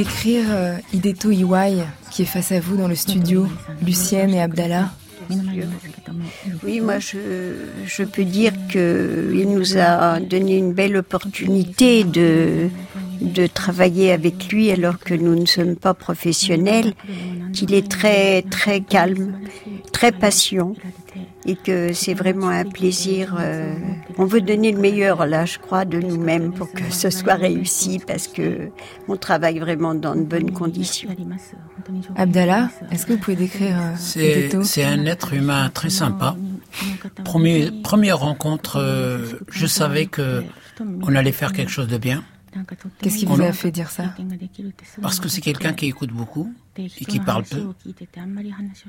décrire euh, Hideto Iwai qui est face à vous dans le studio, Lucienne et Abdallah. Oui, moi je, je peux dire qu'il nous a donné une belle opportunité de, de travailler avec lui alors que nous ne sommes pas professionnels, qu'il est très très calme, très patient et que c'est vraiment un plaisir. Euh, on veut donner le meilleur là, je crois, de nous-mêmes pour que ce soit réussi parce que on travaille vraiment dans de bonnes conditions. Abdallah, est-ce que vous pouvez décrire euh, C'est un être humain très sympa. Premier, première rencontre, euh, je savais que on allait faire quelque chose de bien. Qu'est-ce qui vous a fait dire ça? Parce que c'est quelqu'un qui écoute beaucoup et qui parle peu.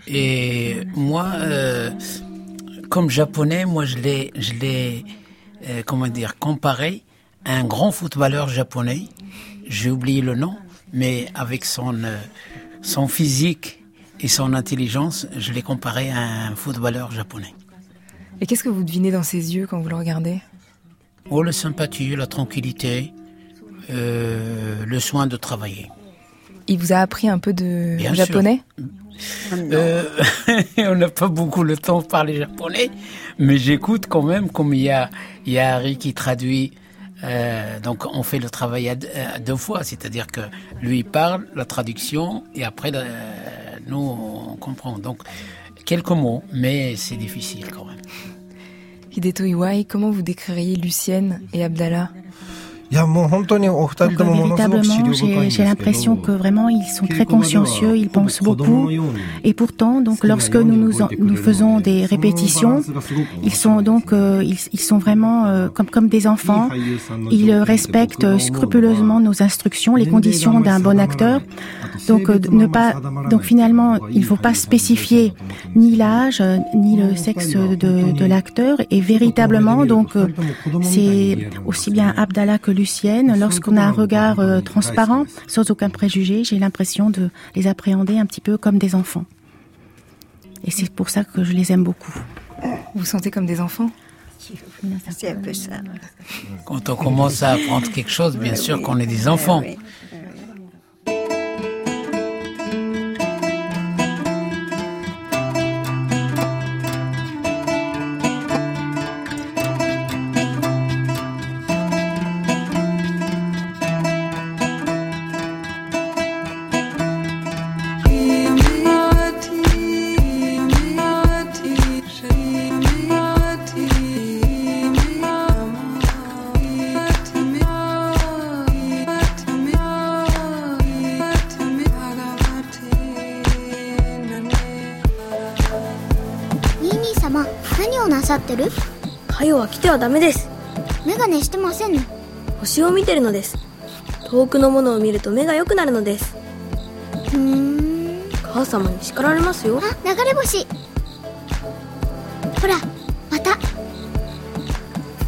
Et moi, euh, comme japonais, moi je l'ai, je l'ai, euh, comment dire, comparé à un grand footballeur japonais. J'ai oublié le nom, mais avec son euh, son physique et son intelligence, je l'ai comparé à un footballeur japonais. Et qu'est-ce que vous devinez dans ses yeux quand vous le regardez? Oh, la sympathie, la tranquillité, euh, le soin de travailler. Il vous a appris un peu de japonais? Euh, On n'a pas beaucoup le temps de parler japonais, mais j'écoute quand même, comme il y a, il y a Harry qui traduit. Euh, donc on fait le travail à, deux fois, c'est-à-dire que lui parle, la traduction, et après nous on comprend. Donc quelques mots, mais c'est difficile quand même. Hideto Iwai, comment vous décririez Lucienne et Abdallah? Véritablement, j'ai l'impression que vraiment ils sont très consciencieux, ils pensent beaucoup. Et pourtant, donc, lorsque nous nous, nous faisons des répétitions, ils sont donc, euh, ils, ils, sont vraiment euh, comme comme des enfants. Ils respectent scrupuleusement nos instructions, les conditions d'un bon acteur. Donc, euh, ne pas, donc finalement, il ne faut pas spécifier ni l'âge ni le sexe de, de l'acteur. Et véritablement, donc, c'est aussi bien Abdallah que lui Lucienne, lorsqu'on a un regard euh, transparent, sans aucun préjugé, j'ai l'impression de les appréhender un petit peu comme des enfants. Et c'est pour ça que je les aime beaucoup. Vous sentez comme des enfants? C'est un peu ça. Quand on commence à apprendre quelque chose, bien sûr qu'on est des enfants. Ah はダメです。眼鏡してませんね。星を見てるのです。遠くのものを見ると目が良くなるのです。ふん。母様に叱られますよ。あ流れ星。ほらまた。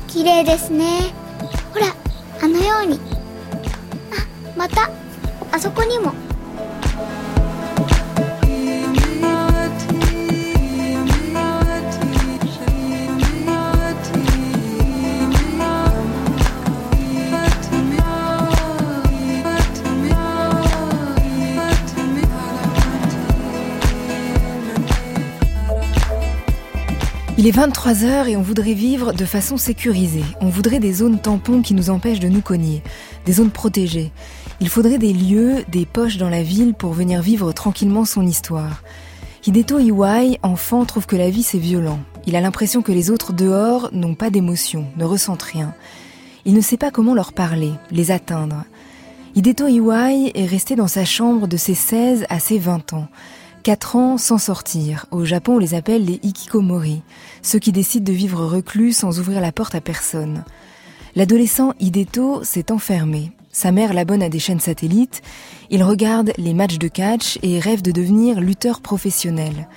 綺麗ですね。ほらあのように。あまた。あそこにも Il est 23h et on voudrait vivre de façon sécurisée. On voudrait des zones tampons qui nous empêchent de nous cogner, des zones protégées. Il faudrait des lieux, des poches dans la ville pour venir vivre tranquillement son histoire. Hideto Iwai, enfant, trouve que la vie c'est violent. Il a l'impression que les autres dehors n'ont pas d'émotion, ne ressentent rien. Il ne sait pas comment leur parler, les atteindre. Hideto Iwai est resté dans sa chambre de ses 16 à ses 20 ans. Quatre ans sans sortir. Au Japon, on les appelle les ikikomori, ceux qui décident de vivre reclus sans ouvrir la porte à personne. L'adolescent Hideto s'est enfermé. Sa mère l'abonne à des chaînes satellites. Il regarde les matchs de catch et rêve de devenir lutteur professionnel.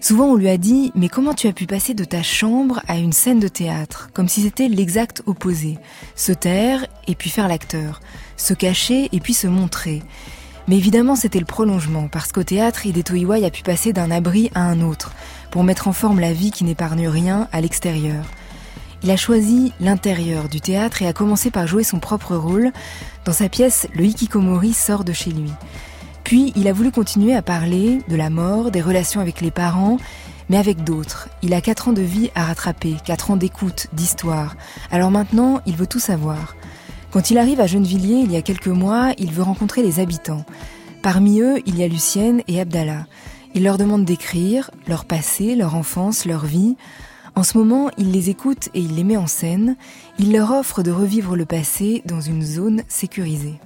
Souvent on lui a dit Mais comment tu as pu passer de ta chambre à une scène de théâtre? Comme si c'était l'exact opposé. Se taire et puis faire l'acteur. Se cacher et puis se montrer. Mais évidemment c'était le prolongement, parce qu'au théâtre, Hideto Iwai a pu passer d'un abri à un autre, pour mettre en forme la vie qui n'épargne rien à l'extérieur. Il a choisi l'intérieur du théâtre et a commencé par jouer son propre rôle. Dans sa pièce, le hikikomori sort de chez lui. Puis il a voulu continuer à parler de la mort, des relations avec les parents, mais avec d'autres. Il a quatre ans de vie à rattraper, quatre ans d'écoute, d'histoire. Alors maintenant, il veut tout savoir. Quand il arrive à Gennevilliers il y a quelques mois, il veut rencontrer les habitants. Parmi eux, il y a Lucienne et Abdallah. Il leur demande d'écrire leur passé, leur enfance, leur vie. En ce moment, il les écoute et il les met en scène. Il leur offre de revivre le passé dans une zone sécurisée.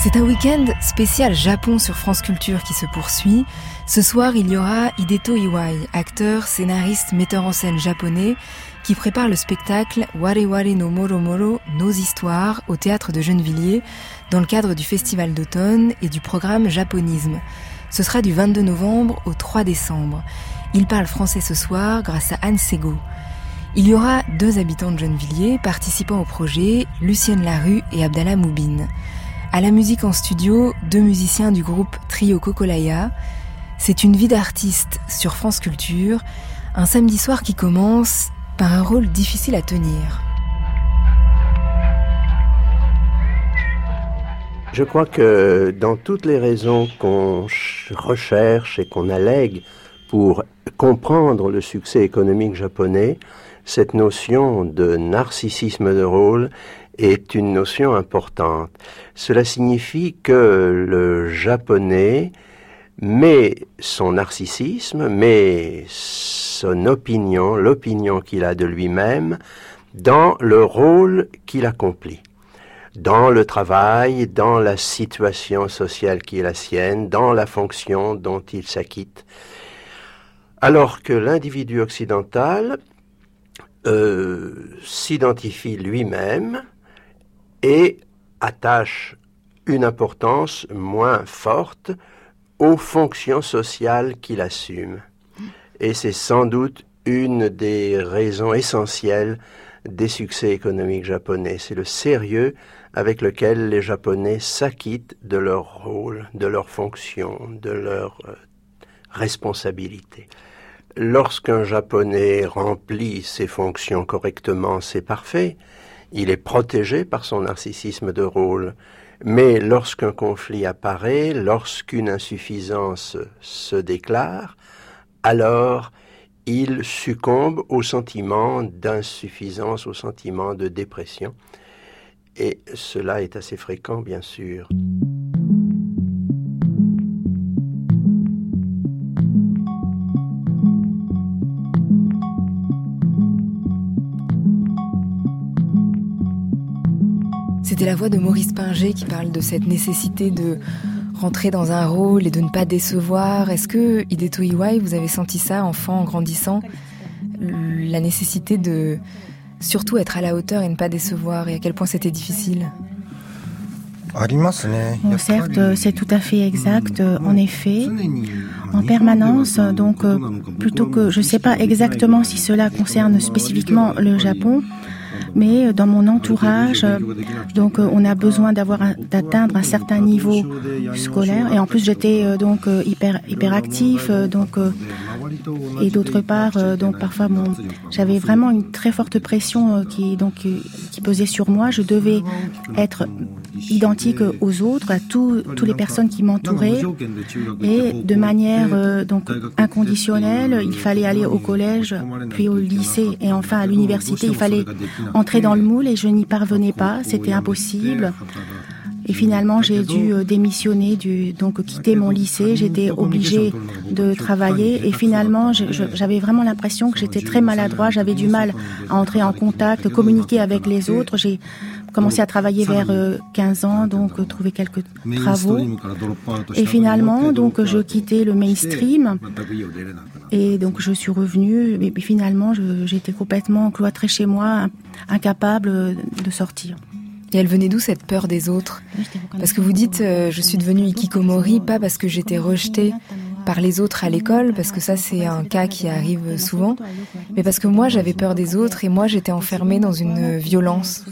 C'est un week-end spécial Japon sur France Culture qui se poursuit. Ce soir, il y aura Hideto Iwai, acteur, scénariste, metteur en scène japonais, qui prépare le spectacle Ware Ware no Moro Moro, Nos Histoires, au théâtre de Gennevilliers, dans le cadre du festival d'automne et du programme Japonisme. Ce sera du 22 novembre au 3 décembre. Il parle français ce soir grâce à Anne Sego. Il y aura deux habitants de Gennevilliers participant au projet, Lucienne Larue et Abdallah Moubine. À la musique en studio, deux musiciens du groupe Trio Kokolaya. C'est une vie d'artiste sur France Culture, un samedi soir qui commence par un rôle difficile à tenir. Je crois que dans toutes les raisons qu'on recherche et qu'on allègue pour comprendre le succès économique japonais, cette notion de narcissisme de rôle est une notion importante. Cela signifie que le japonais met son narcissisme, met son opinion, l'opinion qu'il a de lui-même, dans le rôle qu'il accomplit, dans le travail, dans la situation sociale qui est la sienne, dans la fonction dont il s'acquitte. Alors que l'individu occidental euh, s'identifie lui-même et attache une importance moins forte aux fonctions sociales qu'il assume. Et c'est sans doute une des raisons essentielles des succès économiques japonais. C'est le sérieux avec lequel les Japonais s'acquittent de leur rôle, de leur fonction, de leur euh, responsabilité. Lorsqu'un Japonais remplit ses fonctions correctement, c'est parfait. Il est protégé par son narcissisme de rôle. Mais lorsqu'un conflit apparaît, lorsqu'une insuffisance se déclare, alors il succombe au sentiment d'insuffisance, au sentiment de dépression. Et cela est assez fréquent, bien sûr. C'était la voix de Maurice Pinger qui parle de cette nécessité de rentrer dans un rôle et de ne pas décevoir. Est-ce que Hideto Iwai, vous avez senti ça, enfant, en grandissant, la nécessité de surtout être à la hauteur et ne pas décevoir, et à quel point c'était difficile? Bon, certes, c'est tout à fait exact. En effet, en permanence, donc plutôt que je ne sais pas exactement si cela concerne spécifiquement le Japon, mais dans mon entourage, donc euh, on a besoin d'avoir d'atteindre un certain niveau scolaire. Et en plus j'étais euh, donc euh, hyper hyperactif donc et d'autre part donc parfois j'avais vraiment une très forte pression qui donc qui pesait sur moi, je devais être identique aux autres, à tous toutes les personnes qui m'entouraient. Et de manière donc inconditionnelle, il fallait aller au collège puis au lycée et enfin à l'université, il fallait entrer dans le moule et je n'y parvenais pas, c'était impossible. Et finalement, j'ai dû euh, démissionner, donc quitter mon lycée. J'étais obligée de travailler. Et finalement, j'avais vraiment l'impression que j'étais très maladroit. J'avais du mal à entrer en contact, communiquer avec les autres. J'ai commencé à travailler vers 15 ans, donc trouver quelques travaux. Et finalement, donc je quittais le mainstream. Et donc je suis revenue, et finalement j'étais complètement cloîtrée chez moi, incapable de sortir. Et elle venait d'où cette peur des autres Parce que vous dites, euh, je suis devenue ikikomori pas parce que j'étais rejetée par les autres à l'école, parce que ça c'est un cas qui arrive souvent, mais parce que moi j'avais peur des autres et moi j'étais enfermée dans une violence.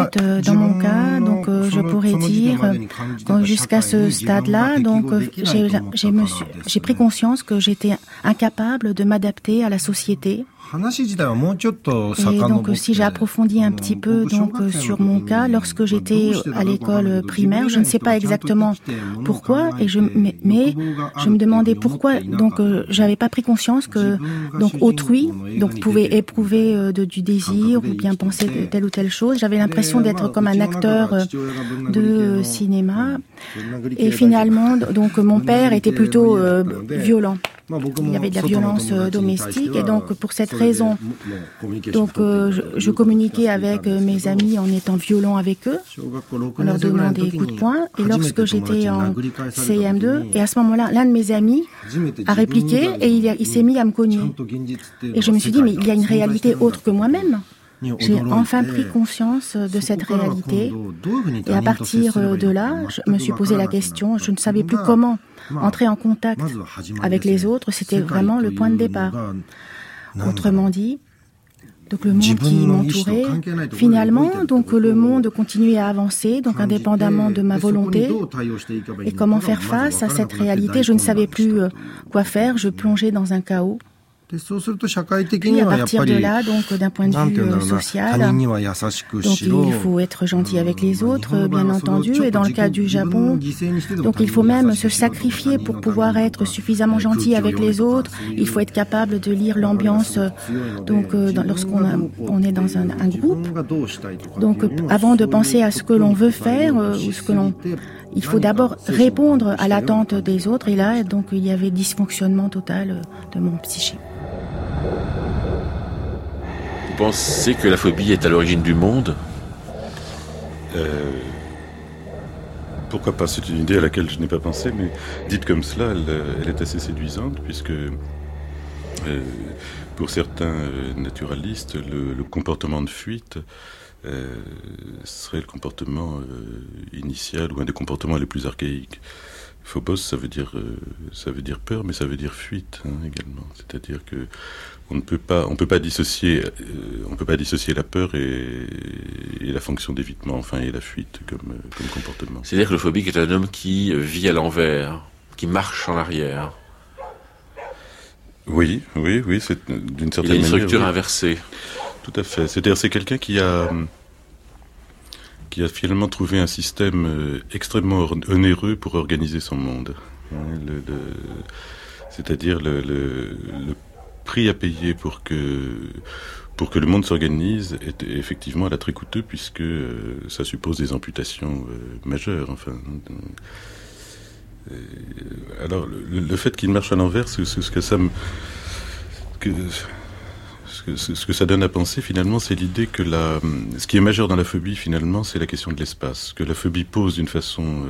En fait, euh, dans mon cas, donc euh, je pourrais dire jusqu'à ce stade-là, donc j'ai pris conscience que j'étais incapable de m'adapter à la société et donc, si j'approfondis un petit peu donc sur mon cas, lorsque j'étais à l'école primaire, je ne sais pas exactement pourquoi, et je mais, je me demandais pourquoi. Donc, euh, j'avais pas pris conscience que donc autrui donc pouvait éprouver euh, de, du désir ou bien penser de telle ou telle chose. J'avais l'impression d'être comme un acteur euh, de cinéma, et finalement, donc mon père était plutôt violent. Il y avait de la violence euh, domestique et donc pour cette raison, donc euh, je, communiquais avec euh, mes amis en étant violent avec eux, en leur donnant des coups de poing. Et lorsque j'étais en CM2, et à ce moment-là, l'un de mes amis a répliqué et il, il s'est mis à me cogner. Et je me suis dit mais il y a une réalité autre que moi-même. J'ai enfin pris conscience de cette réalité et à partir de là, je me suis posé la question, je ne savais plus comment entrer en contact avec les autres, c'était vraiment le point de départ. Autrement dit, donc le monde qui m'entourait, finalement, donc le monde continuait à avancer, donc indépendamment de ma volonté. Et comment faire face à cette réalité Je ne savais plus euh, quoi faire, je plongeais dans un chaos. Puis à partir de là, donc d'un point de vue euh, social, donc il faut être gentil avec les autres, bien entendu, et dans le cas du Japon, donc il faut même se sacrifier pour pouvoir être suffisamment gentil avec les autres. Il faut être capable de lire l'ambiance, donc lorsqu'on on est dans un, un, groupe. Donc avant de penser à ce que l'on veut faire ou ce que l'on il faut d'abord répondre à l'attente des autres et là donc il y avait dysfonctionnement total de mon psyché pensez que la phobie est à l'origine du monde? Euh, Pourquoi pas? C'est une idée à laquelle je n'ai pas pensé, mais dite comme cela, elle, est assez séduisante, puisque euh, pour certains euh, naturalistes, le, comportement de fuite serait le comportement initial ou un des comportements les plus archaïques. Phobos, ça veut dire, ça veut dire peur, mais ça veut dire fuite hein, également. C'est-à-dire que on ne peut pas, on peut pas dissocier, euh, on peut pas dissocier la peur et, la fonction d'évitement, enfin, et la fuite comme, euh, comme comportement. C'est-à-dire que le phobique est un homme qui vit à l'envers, qui marche en arrière. Oui, oui, oui, c'est d'une certaine manière. Il a une structure inversée. Tout à fait. C'est-à-dire, c'est quelqu'un qui a, qui a finalement trouvé un système euh, extrêmement onéreux pour organiser son monde. Hein, c'est-à-dire le, prix à payer pour que pour que le monde s'organise est effectivement à la très coûteux puisque euh, ça suppose des amputations euh, majeures. Enfin, alors le, fait qu'il marche à l'envers, ce, ce, que ça me que, ce que, ça donne à penser finalement, c'est l'idée que ce qui est majeur dans la phobie finalement, c'est la question de l'espace, que la phobie pose d'une façon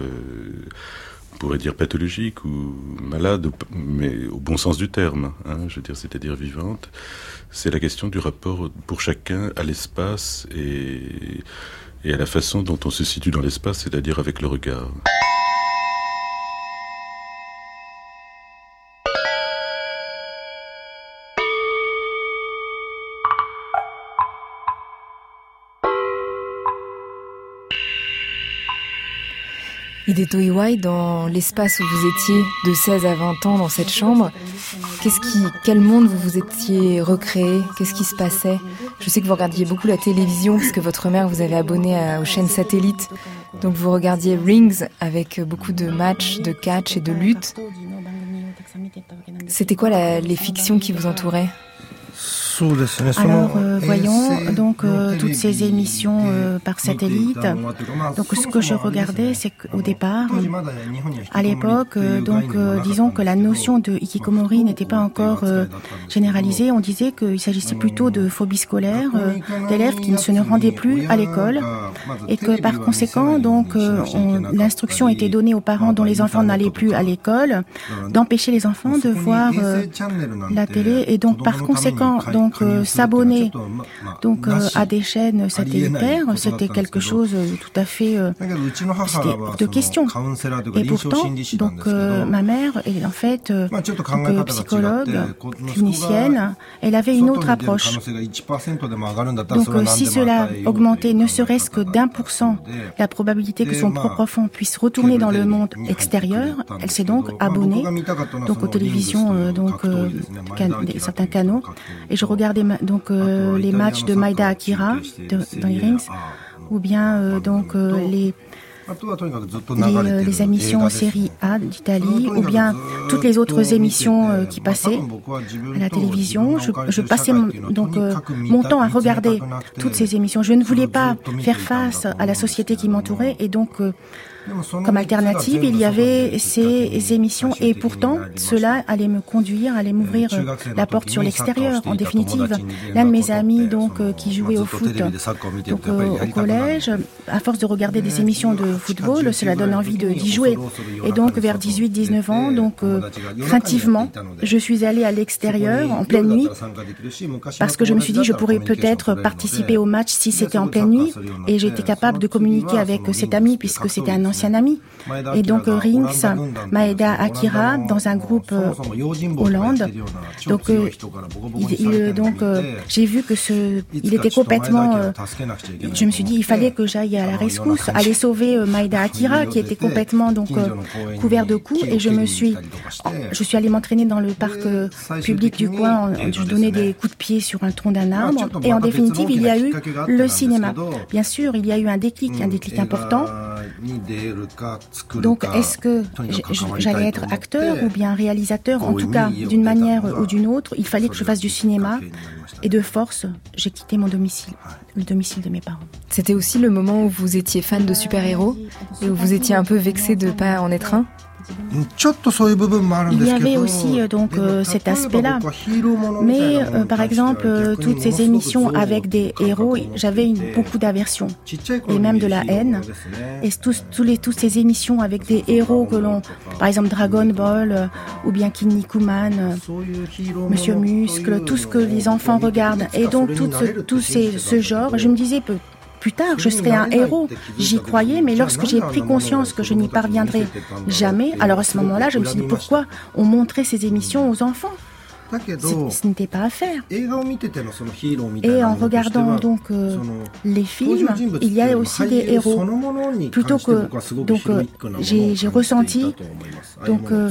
on pourrait dire pathologique ou malade, mais au bon sens du terme, hein, je veux dire, c'est-à-dire vivante, c'est la question du rapport pour chacun à l'espace et, et à la façon dont on se situe dans l'espace, c'est-à-dire avec le regard. Hideto Iwai, dans l'espace où vous étiez de 16 à 20 ans dans cette chambre, qu'est-ce qui, quel monde vous vous étiez recréé? Qu'est-ce qui se passait? Je sais que vous regardiez beaucoup la télévision parce que votre mère vous avait abonné aux chaînes satellites. Donc vous regardiez Rings avec beaucoup de matchs, de catch et de lutte. C'était quoi les fictions qui vous entouraient? Alors, euh, voyons donc euh, toutes ces émissions euh, par satellite. Donc, ce que je regardais, c'est qu'au départ, à l'époque, donc, disons que la notion de hikikomori n'était pas encore généralisée. On disait qu'il s'agissait plutôt de phobie scolaire, d'élèves qui ne se ne rendaient plus à l'école, et que par conséquent, donc, l'instruction était donnée aux parents dont les enfants n'allaient plus à l'école, d'empêcher les enfants de voir la télé, et donc par conséquent, donc euh, s'abonner. Donc euh, à des chaînes satellitaires, c'était quelque chose de tout à fait euh, de question. Et pourtant, donc ma mère est en fait donc, psychologue, clinicienne, elle avait une autre approche. Donc si cela augmentait ne serait-ce que d'un pour cent la probabilité que son propre enfant puisse retourner dans le monde extérieur, elle s'est donc abonnée. donc aux télévisions donc certains canaux. et je regardais donc euh, les matchs de Maïda Akira dans les rings ou bien euh, donc euh, les les, les, émissions en série A d'Italie ou bien toutes les autres émissions qui passaient à la télévision. Je, je passais mon, donc mon temps à regarder toutes ces émissions. Je ne voulais pas faire face à la société qui m'entourait et donc comme alternative, il y avait ces émissions et pourtant, cela allait me conduire, allait m'ouvrir la porte sur l'extérieur. En définitive, l'un de mes amis donc euh, qui jouait au foot. donc, euh, au collège, à force de regarder des émissions de football, cela donne envie d'y jouer. Et donc vers 18-19 ans, donc euh, craintivement, je suis allée à l'extérieur en pleine nuit parce que je me suis dit je pourrais peut-être participer au match si c'était en pleine nuit et j'étais capable de communiquer avec cet ami puisque c'était un ancien ami. Et donc Rings, Maeda Akira, dans un groupe euh, Hollande. Donc, euh, il, donc euh, j'ai vu que ce, il était complètement. je me suis dit, il fallait que j'aille à la rescousse, aller sauver Maeda Akira, qui était complètement donc couvert de coups. Et je me suis, je suis allée m'entraîner dans le parc public du coin. Je donnais des coups de pied sur un tronc d'un arbre. Et en définitive, il y a eu le cinéma. Bien sûr, il y a eu un déclic, un déclic important. Donc, est-ce que j'allais être acteur ou bien réalisateur En tout cas, d'une manière ou d'une autre, il fallait que je fasse du cinéma. Et de force, j'ai quitté mon domicile, le domicile de mes parents. C'était aussi le moment où vous étiez fan de super-héros et où vous étiez un peu vexé de ne pas en être un? Il y avait aussi euh, donc euh, cet aspect-là. Mais euh, par exemple, toutes ces émissions avec des héros, j'avais beaucoup d'aversion et même de la haine. Et tous, tous les, toutes ces émissions avec des héros que l'on, par exemple Dragon Ball ou bien Kinnikuman, Monsieur Muscle, tout ce que les enfants regardent. Et donc tout ce, tout ces, ce genre, je me disais plus tard, je serai un héros. J'y croyais, mais lorsque j'ai pris conscience que je n'y parviendrai jamais, alors à ce moment-là, je me suis dit pourquoi on montrait ces émissions aux enfants? Ce n'était pas à faire. Et en regardant donc euh, les films, il y a aussi des héros. Plutôt que donc euh, j'ai ressenti donc euh,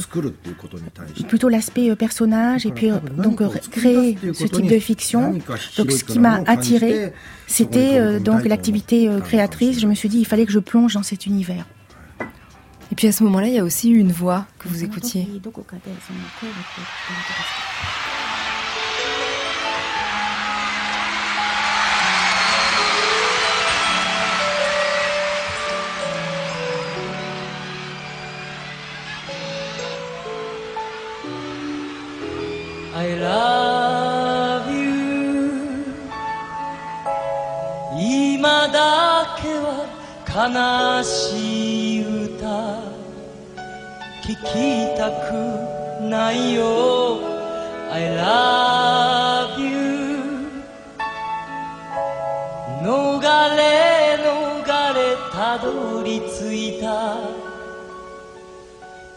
plutôt l'aspect personnage et puis donc créer ce type de fiction. Donc ce qui m'a attiré, c'était donc l'activité créatrice. Je me suis dit il fallait que je plonge dans cet univers. Et puis à ce moment-là, il y a aussi eu une voix que vous écoutiez. I love you 今だけは悲しい歌 聞きたくないよ。I love you 逃れ逃れたどり着いた。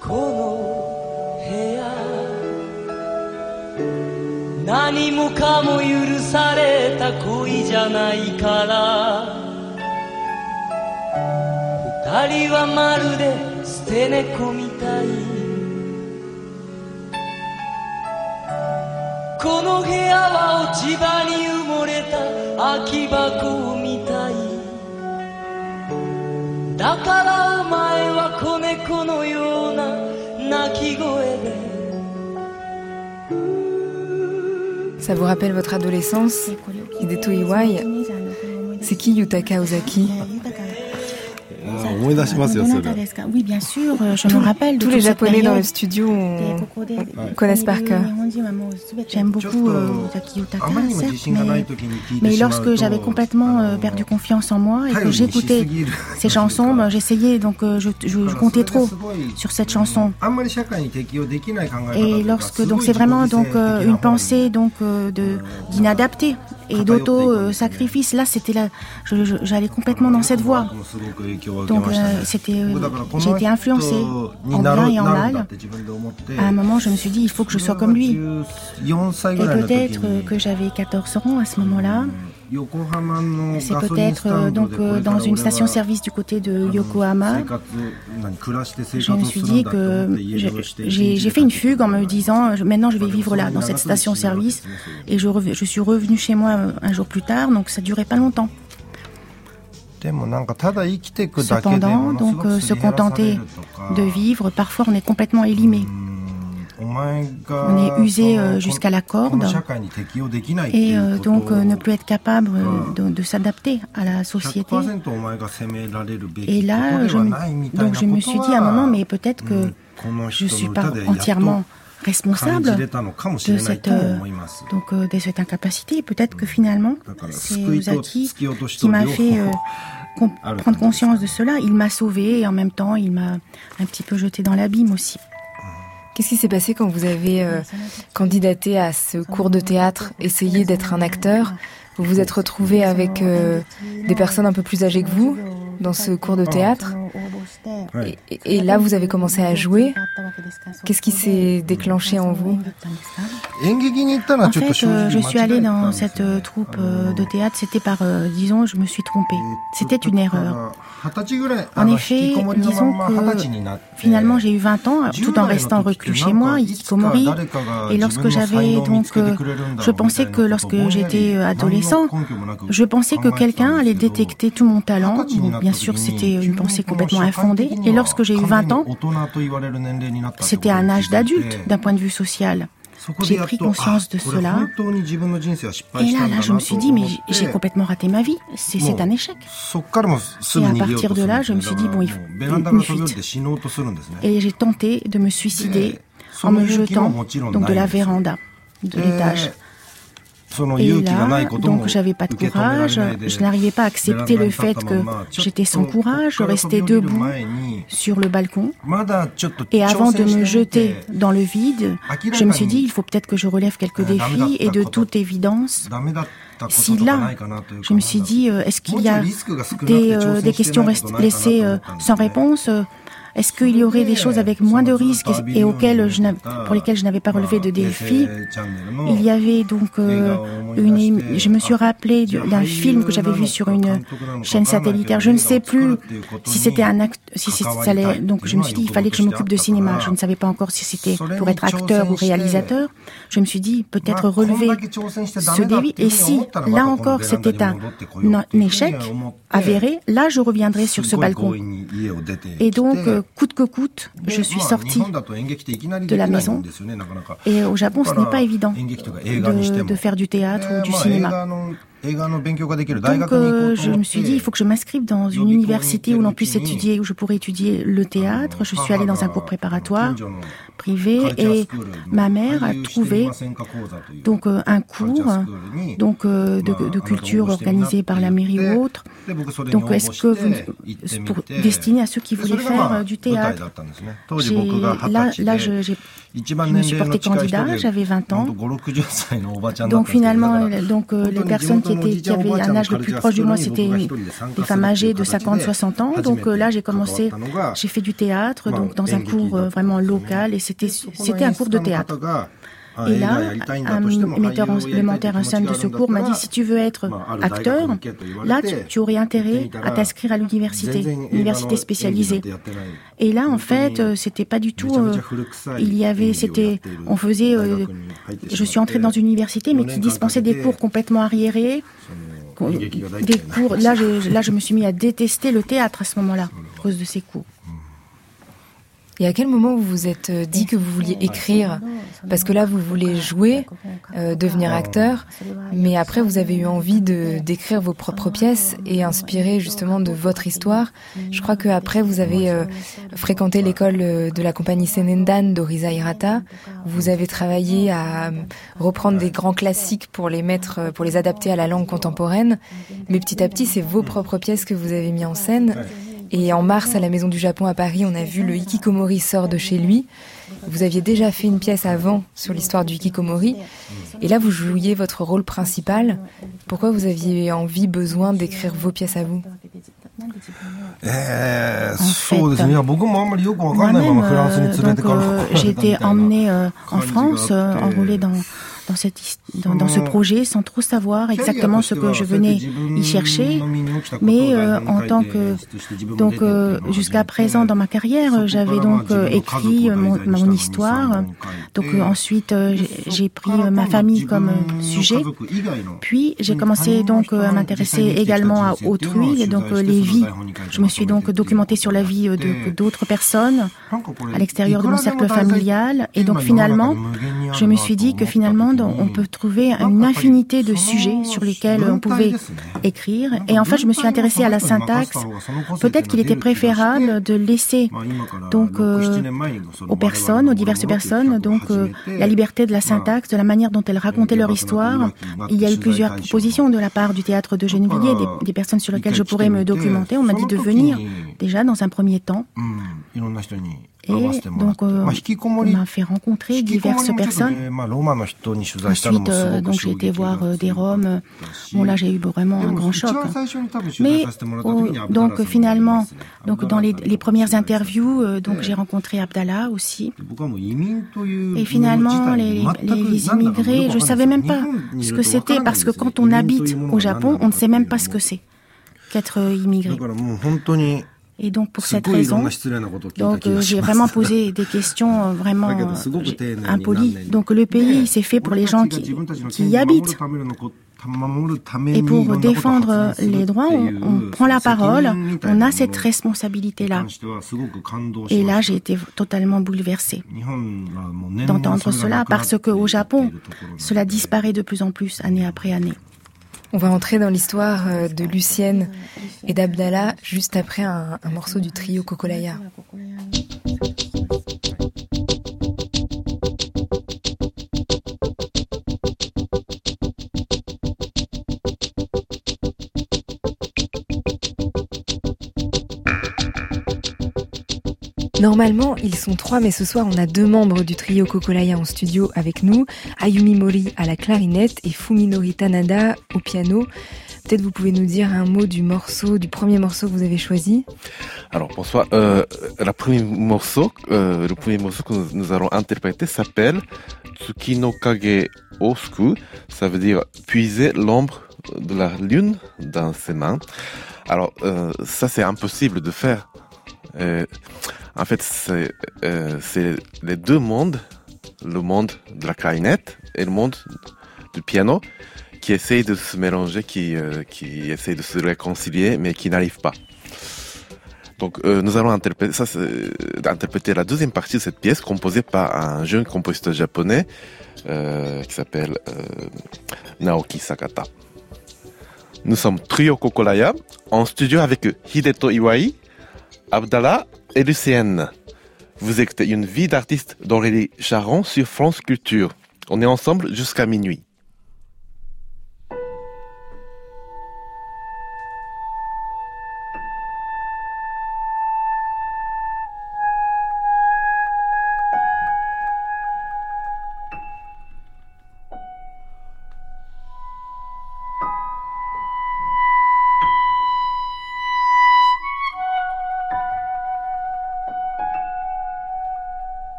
この部屋。何もかも許された恋じゃないから。二人はまるで捨て猫み の部屋は落ち葉に埋もれた空き箱みたいだからお前は子猫のような鳴き声で Ça vous rappelle votre adolescence Hideto Iwai C'est qui Yutaka Ozaki Oui, bien sûr, euh, je me rappelle. Tous les Japonais dans le studio connaissent par cœur. J'aime beaucoup euh, Yutaka, mais, lorsque j'avais complètement euh, perdu confiance en moi et que j'écoutais ces chansons, j'essayais, donc je, comptais trop sur cette chanson. Et lorsque, donc c'est vraiment donc une pensée donc de d'inadapté et d'auto-sacrifice. Là, c'était là, j'allais complètement dans cette voie. Donc, euh, c'était, euh, j'ai été influencée en bien et en mal. À un moment, je me suis dit, il faut que je sois comme lui. Et peut-être que j'avais 14 ans à ce moment-là. C'est peut-être euh, donc dans une station-service du côté de Yokohama. Je me suis dit que j'ai fait une fugue en me disant maintenant je vais vivre là, dans cette station-service. Et je, je suis revenue chez moi un jour plus tard, donc ça durait pas longtemps. Cependant, donc euh, se contenter de vivre, parfois on est complètement élimé. On est usé euh, jusqu'à la corde et euh, donc ne plus être capable de, s'adapter à la société. Et là, donc je me suis dit à un moment, mais peut-être que je ne suis pas entièrement responsable de cette, donc, de cette incapacité. Peut-être que finalement, c'est Ozaki qui m'a fait prendre conscience de cela. Il m'a sauvé et en même temps, il m'a un petit peu jeté dans l'abîme aussi. Qu'est-ce qui s'est passé quand vous avez euh, candidaté à ce cours de théâtre, essayé d'être un acteur? Vous vous êtes retrouvé avec euh, des personnes un peu plus âgées que vous? Dans ce cours de théâtre et, là, vous avez commencé à jouer. Qu'est-ce qui s'est déclenché en vous? En fait, euh, je suis allée dans cette troupe de théâtre. C'était par, disons, je me suis trompée. C'était une erreur. En effet, disons que finalement j'ai eu 20 ans tout en restant reclus chez moi, Ikikomori. Et lorsque j'avais donc, euh, je pensais que lorsque j'étais euh, adolescent, je pensais que quelqu'un allait détecter tout mon talent. Bien sûr, c'était une pensée complètement infondée. Et lorsque j'ai eu 20 ans, c'était un âge d'adulte d'un point de vue social. J'ai pris conscience de cela. Et là, là, je me suis dit, mais j'ai complètement raté ma vie. C'est un échec. Et à partir de là, je me suis dit, bon, il faut une fuite. Et j'ai tenté de me suicider en me jetant donc de la véranda de l'étage. Et là, donc j'avais pas de courage, je n'arrivais pas à accepter le fait que j'étais sans courage, je restais debout sur le balcon. Et avant de me jeter dans le vide, je me suis dit, il faut peut-être que je relève quelques défis et de toute évidence, si là, je me suis dit, euh, est-ce qu'il y a des, euh, des questions laissées euh, sans réponse est-ce qu'il y aurait des choses avec moins de risques et auxquelles je pour lesquelles je n'avais pas relevé de défis Il y avait donc euh, une. Je me suis rappelé d'un film que j'avais vu sur une chaîne satellitaire. Je ne sais plus si c'était un acte, si ça allait. Donc je me suis dit il fallait que je m'occupe de cinéma. Je ne savais pas encore si c'était pour être acteur ou réalisateur. Je me suis dit peut-être relever ce défi. Et si là encore c'était un, un échec avéré, là je reviendrai sur ce balcon. Et donc coûte que coûte, je suis sortie de la maison. Et au Japon, ce n'est pas évident de, de faire du théâtre ou du cinéma. Donc euh, je me suis dit, il faut que je m'inscrive dans une université où l'on puisse étudier, où je pourrais étudier le théâtre. Je suis allée dans un cours préparatoire privé et ma mère a trouvé donc euh, un cours donc euh, de, culture organisé par la mairie ou autre. Donc est-ce que vous, pour, destiné à ceux qui voulaient faire du théâtre? Là, là je, je me suis portée candidat, j'avais 20 ans. Donc finalement, donc les personnes qui, avaient un âge le plus proche de moi, c'était des femmes âgées de 50-60 ans. Donc euh, là, j'ai commencé, j'ai fait du théâtre, donc dans un cours euh, vraiment local, et c'était un cours de théâtre. Et là, un metteur le menteur en scène de secours m'a dit si tu veux être acteur, là, tu, aurais intérêt à t'inscrire à l'université, université spécialisée. Et là, en fait, euh, c'était pas du tout. Euh, il y avait, c'était, on faisait. Euh, je suis entrée dans une université, mais qui dispensait des cours complètement arriérés des cours. Là je, là, je me suis mis à détester le théâtre à ce moment-là, à cause de ces cours. Et à quel moment vous vous êtes euh, dit que vous vouliez écrire Parce que là, vous voulez jouer, euh, devenir acteur, mais après, vous avez eu envie de d'écrire vos propres pièces et inspirer justement de votre histoire. Je crois que après, vous avez euh, fréquenté l'école de la compagnie Senendan d'Orisa Hirata. Vous avez travaillé à reprendre des grands classiques pour les mettre, pour les adapter à la langue contemporaine. Mais petit à petit, c'est vos propres pièces que vous avez mis en scène. Et en mars, à la Maison du Japon à Paris, on a vu le Hikikomori sort de chez lui. Vous aviez déjà fait une pièce avant sur l'histoire du Hikikomori. Et là, vous jouiez votre rôle principal. Pourquoi vous aviez envie, besoin d'écrire vos pièces à vous? J'ai été emmenée en France, enroulée dans dans, cette, dans, dans, ce projet sans trop savoir exactement ce que je venais y chercher. Mais euh, en tant que donc euh, jusqu'à présent dans ma carrière, j'avais donc euh, écrit mon, mon, histoire. Donc ensuite j'ai pris ma famille comme sujet. Puis j'ai commencé donc à m'intéresser également à autrui, et donc les vies. Je me suis donc documentée sur la vie d'autres personnes à l'extérieur de mon cercle familial. Et donc finalement, je me suis dit que finalement on peut trouver une infinité de sujets sur lesquels on pouvait écrire. Et en fait, je me suis intéressée à la syntaxe. Peut-être qu'il était préférable de laisser donc euh, aux personnes, aux diverses personnes, donc euh, la liberté de la syntaxe, de la manière dont elles racontaient leur histoire. Il y a eu plusieurs propositions de la part du théâtre de Gennevilliers, des, des personnes sur lesquelles je pourrais me documenter. On m'a dit de venir déjà dans un premier temps. Et donc, euh, on m'a fait rencontrer diverses personnes. Ensuite, euh, donc j'ai été voir euh, des Roms. Bon, là, j'ai eu vraiment un grand choc. Mais donc finalement, donc dans les, les premières interviews, donc j'ai rencontré Abdallah aussi. Et finalement, les, les, les immigrés, je savais même pas ce que c'était parce que quand on habite au Japon, on ne sait même pas ce que c'est qu'être immigré. Et donc pour cette raison, donc euh, j'ai vraiment posé des questions euh, vraiment euh, impolies. Donc le pays c'est fait pour les gens qui, qui y habitent. Et pour défendre les droits, on, on, prend la parole, on a cette responsabilité-là. Et là, j'ai été totalement bouleversée d'entendre cela parce qu'au Japon, cela disparaît de plus en plus année après année. On va entrer dans l'histoire euh, de Lucienne et d'Abdallah juste après un, morceau du trio Kokolaya. Normalement, ils sont trois, mais ce soir, on a deux membres du trio Kokolaya en studio avec nous. Ayumi Mori à la clarinette et Fuminori Tanada au piano. Peut-être vous pouvez nous dire un mot du morceau, du premier morceau que vous avez choisi. Alors bonsoir. Euh, le premier morceau, euh, le premier morceau que nous allons interpréter s'appelle Tsukino Kage Osku. Ça veut dire puiser l'ombre de la lune dans ses mains. Alors euh, ça c'est impossible de faire. Euh, en fait, euh, c'est les deux mondes, le monde de la clarinette et le monde du piano, qui essayent de se mélanger, qui, euh, qui essayent de se réconcilier, mais qui n'arrivent pas. Donc euh, nous allons interpréter, la deuxième partie de cette pièce composée par un jeune compositeur japonais qui s'appelle Naoki Sakata. Nous sommes Trio Kokolaya en studio avec Hideto Iwai, Abdallah et Lucienne. Vous écoutez une vie d'artiste d'Aurélie Charon sur France Culture. On est ensemble jusqu'à minuit.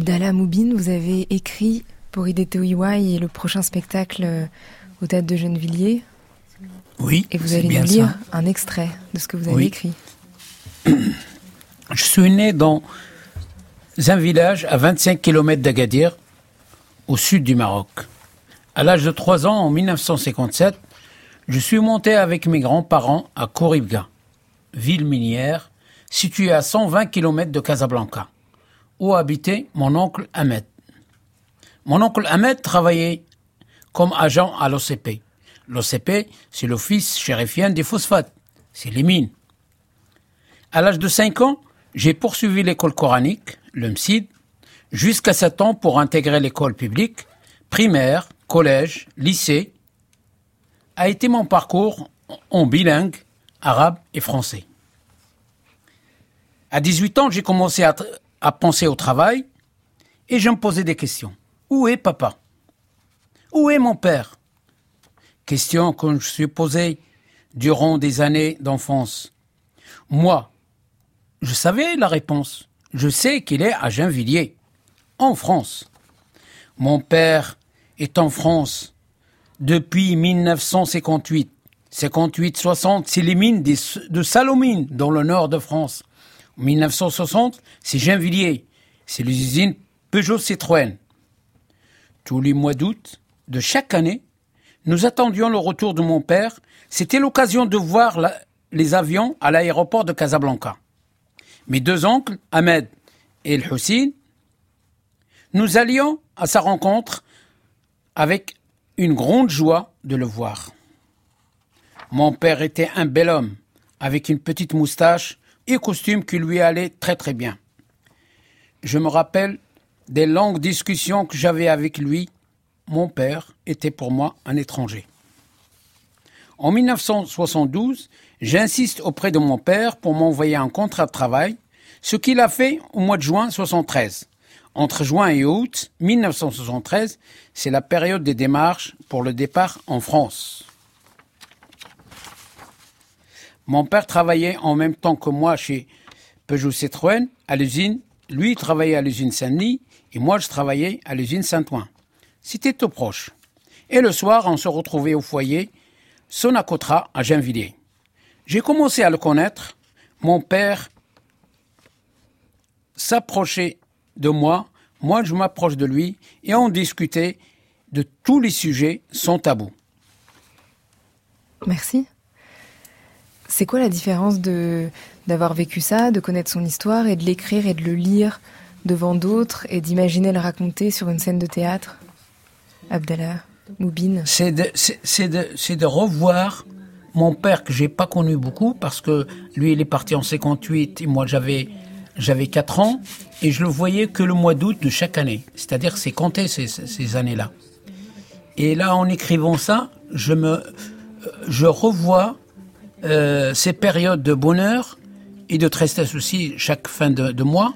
Abdallah Moubine, vous avez écrit pour Hidete et le prochain spectacle euh, au Théâtre de Gennevilliers. Oui. Et vous allez nous lire un extrait de ce que vous avez écrit. Je suis né dans un village à 25 km d'Agadir, au sud du Maroc. À l'âge de 3 ans, en 1957, je suis monté avec mes grands-parents à Koribga, ville minière située à 120 km de Casablanca où habitait mon oncle Ahmed. Mon oncle Ahmed travaillait comme agent à l'OCP. L'OCP, c'est l'Office chérifien des phosphates, c'est les mines. À l'âge de 5 ans, j'ai poursuivi l'école coranique, le jusqu'à 7 ans pour intégrer l'école publique, primaire, collège, lycée, a été mon parcours en bilingue, arabe et français. À 18 ans, j'ai commencé à, à penser au travail et je me posais des questions. Où est papa? Où est mon père? Question que je me suis posée durant des années d'enfance. Moi, je savais la réponse. Je sais qu'il est à Gennevilliers, en France. Mon père est en France depuis 1958. 58-60, c'est les mines de Salomine, dans le nord de France. 1960, c'est Gennevilliers. C'est l'usine Peugeot Citroën. Tous les mois d'août de chaque année, nous attendions le retour de mon père. C'était l'occasion de voir les avions à l'aéroport de Casablanca. Mes deux oncles, Ahmed et El nous allions à sa rencontre avec une grande joie de le voir. Mon père était un bel homme, avec une petite moustache et costume qui lui allait très très bien. Je me rappelle des longues discussions que j'avais avec lui. Mon père était pour moi un étranger. En 1972, j'insiste auprès de mon père pour m'envoyer un contrat de travail, ce qu'il a fait au mois de juin 1973. Entre juin et août 1973, c'est la période des démarches pour le départ en France. Mon père travaillait en même temps que moi chez Peugeot Citroën à l'usine. Lui travaillait à l'usine Saint-Denis et moi je travaillais à l'usine Saint-Ouen. C'était tout proche. Et le soir, on se retrouvait au foyer Sonacotra à Gennevilliers. J'ai commencé à le connaître. Mon père s'approchait de moi, moi je m'approche de lui et on discutait de tous les sujets sans tabou. Merci. C'est quoi la différence de d'avoir vécu ça, de connaître son histoire et de l'écrire et de le lire devant d'autres et d'imaginer le raconter sur une scène de théâtre? Abdallah Moubine C'est de, c'est, de, de revoir mon père que j'ai pas connu beaucoup parce que lui il est parti en 58 et moi j'avais j'avais 4 ans et je le voyais que le mois d'août de chaque année. C'est-à-dire c'est compté ces, ces années-là. Et là en écrivant ça, je me je revois euh, ces périodes de bonheur et de tristesse aussi chaque fin de, mois.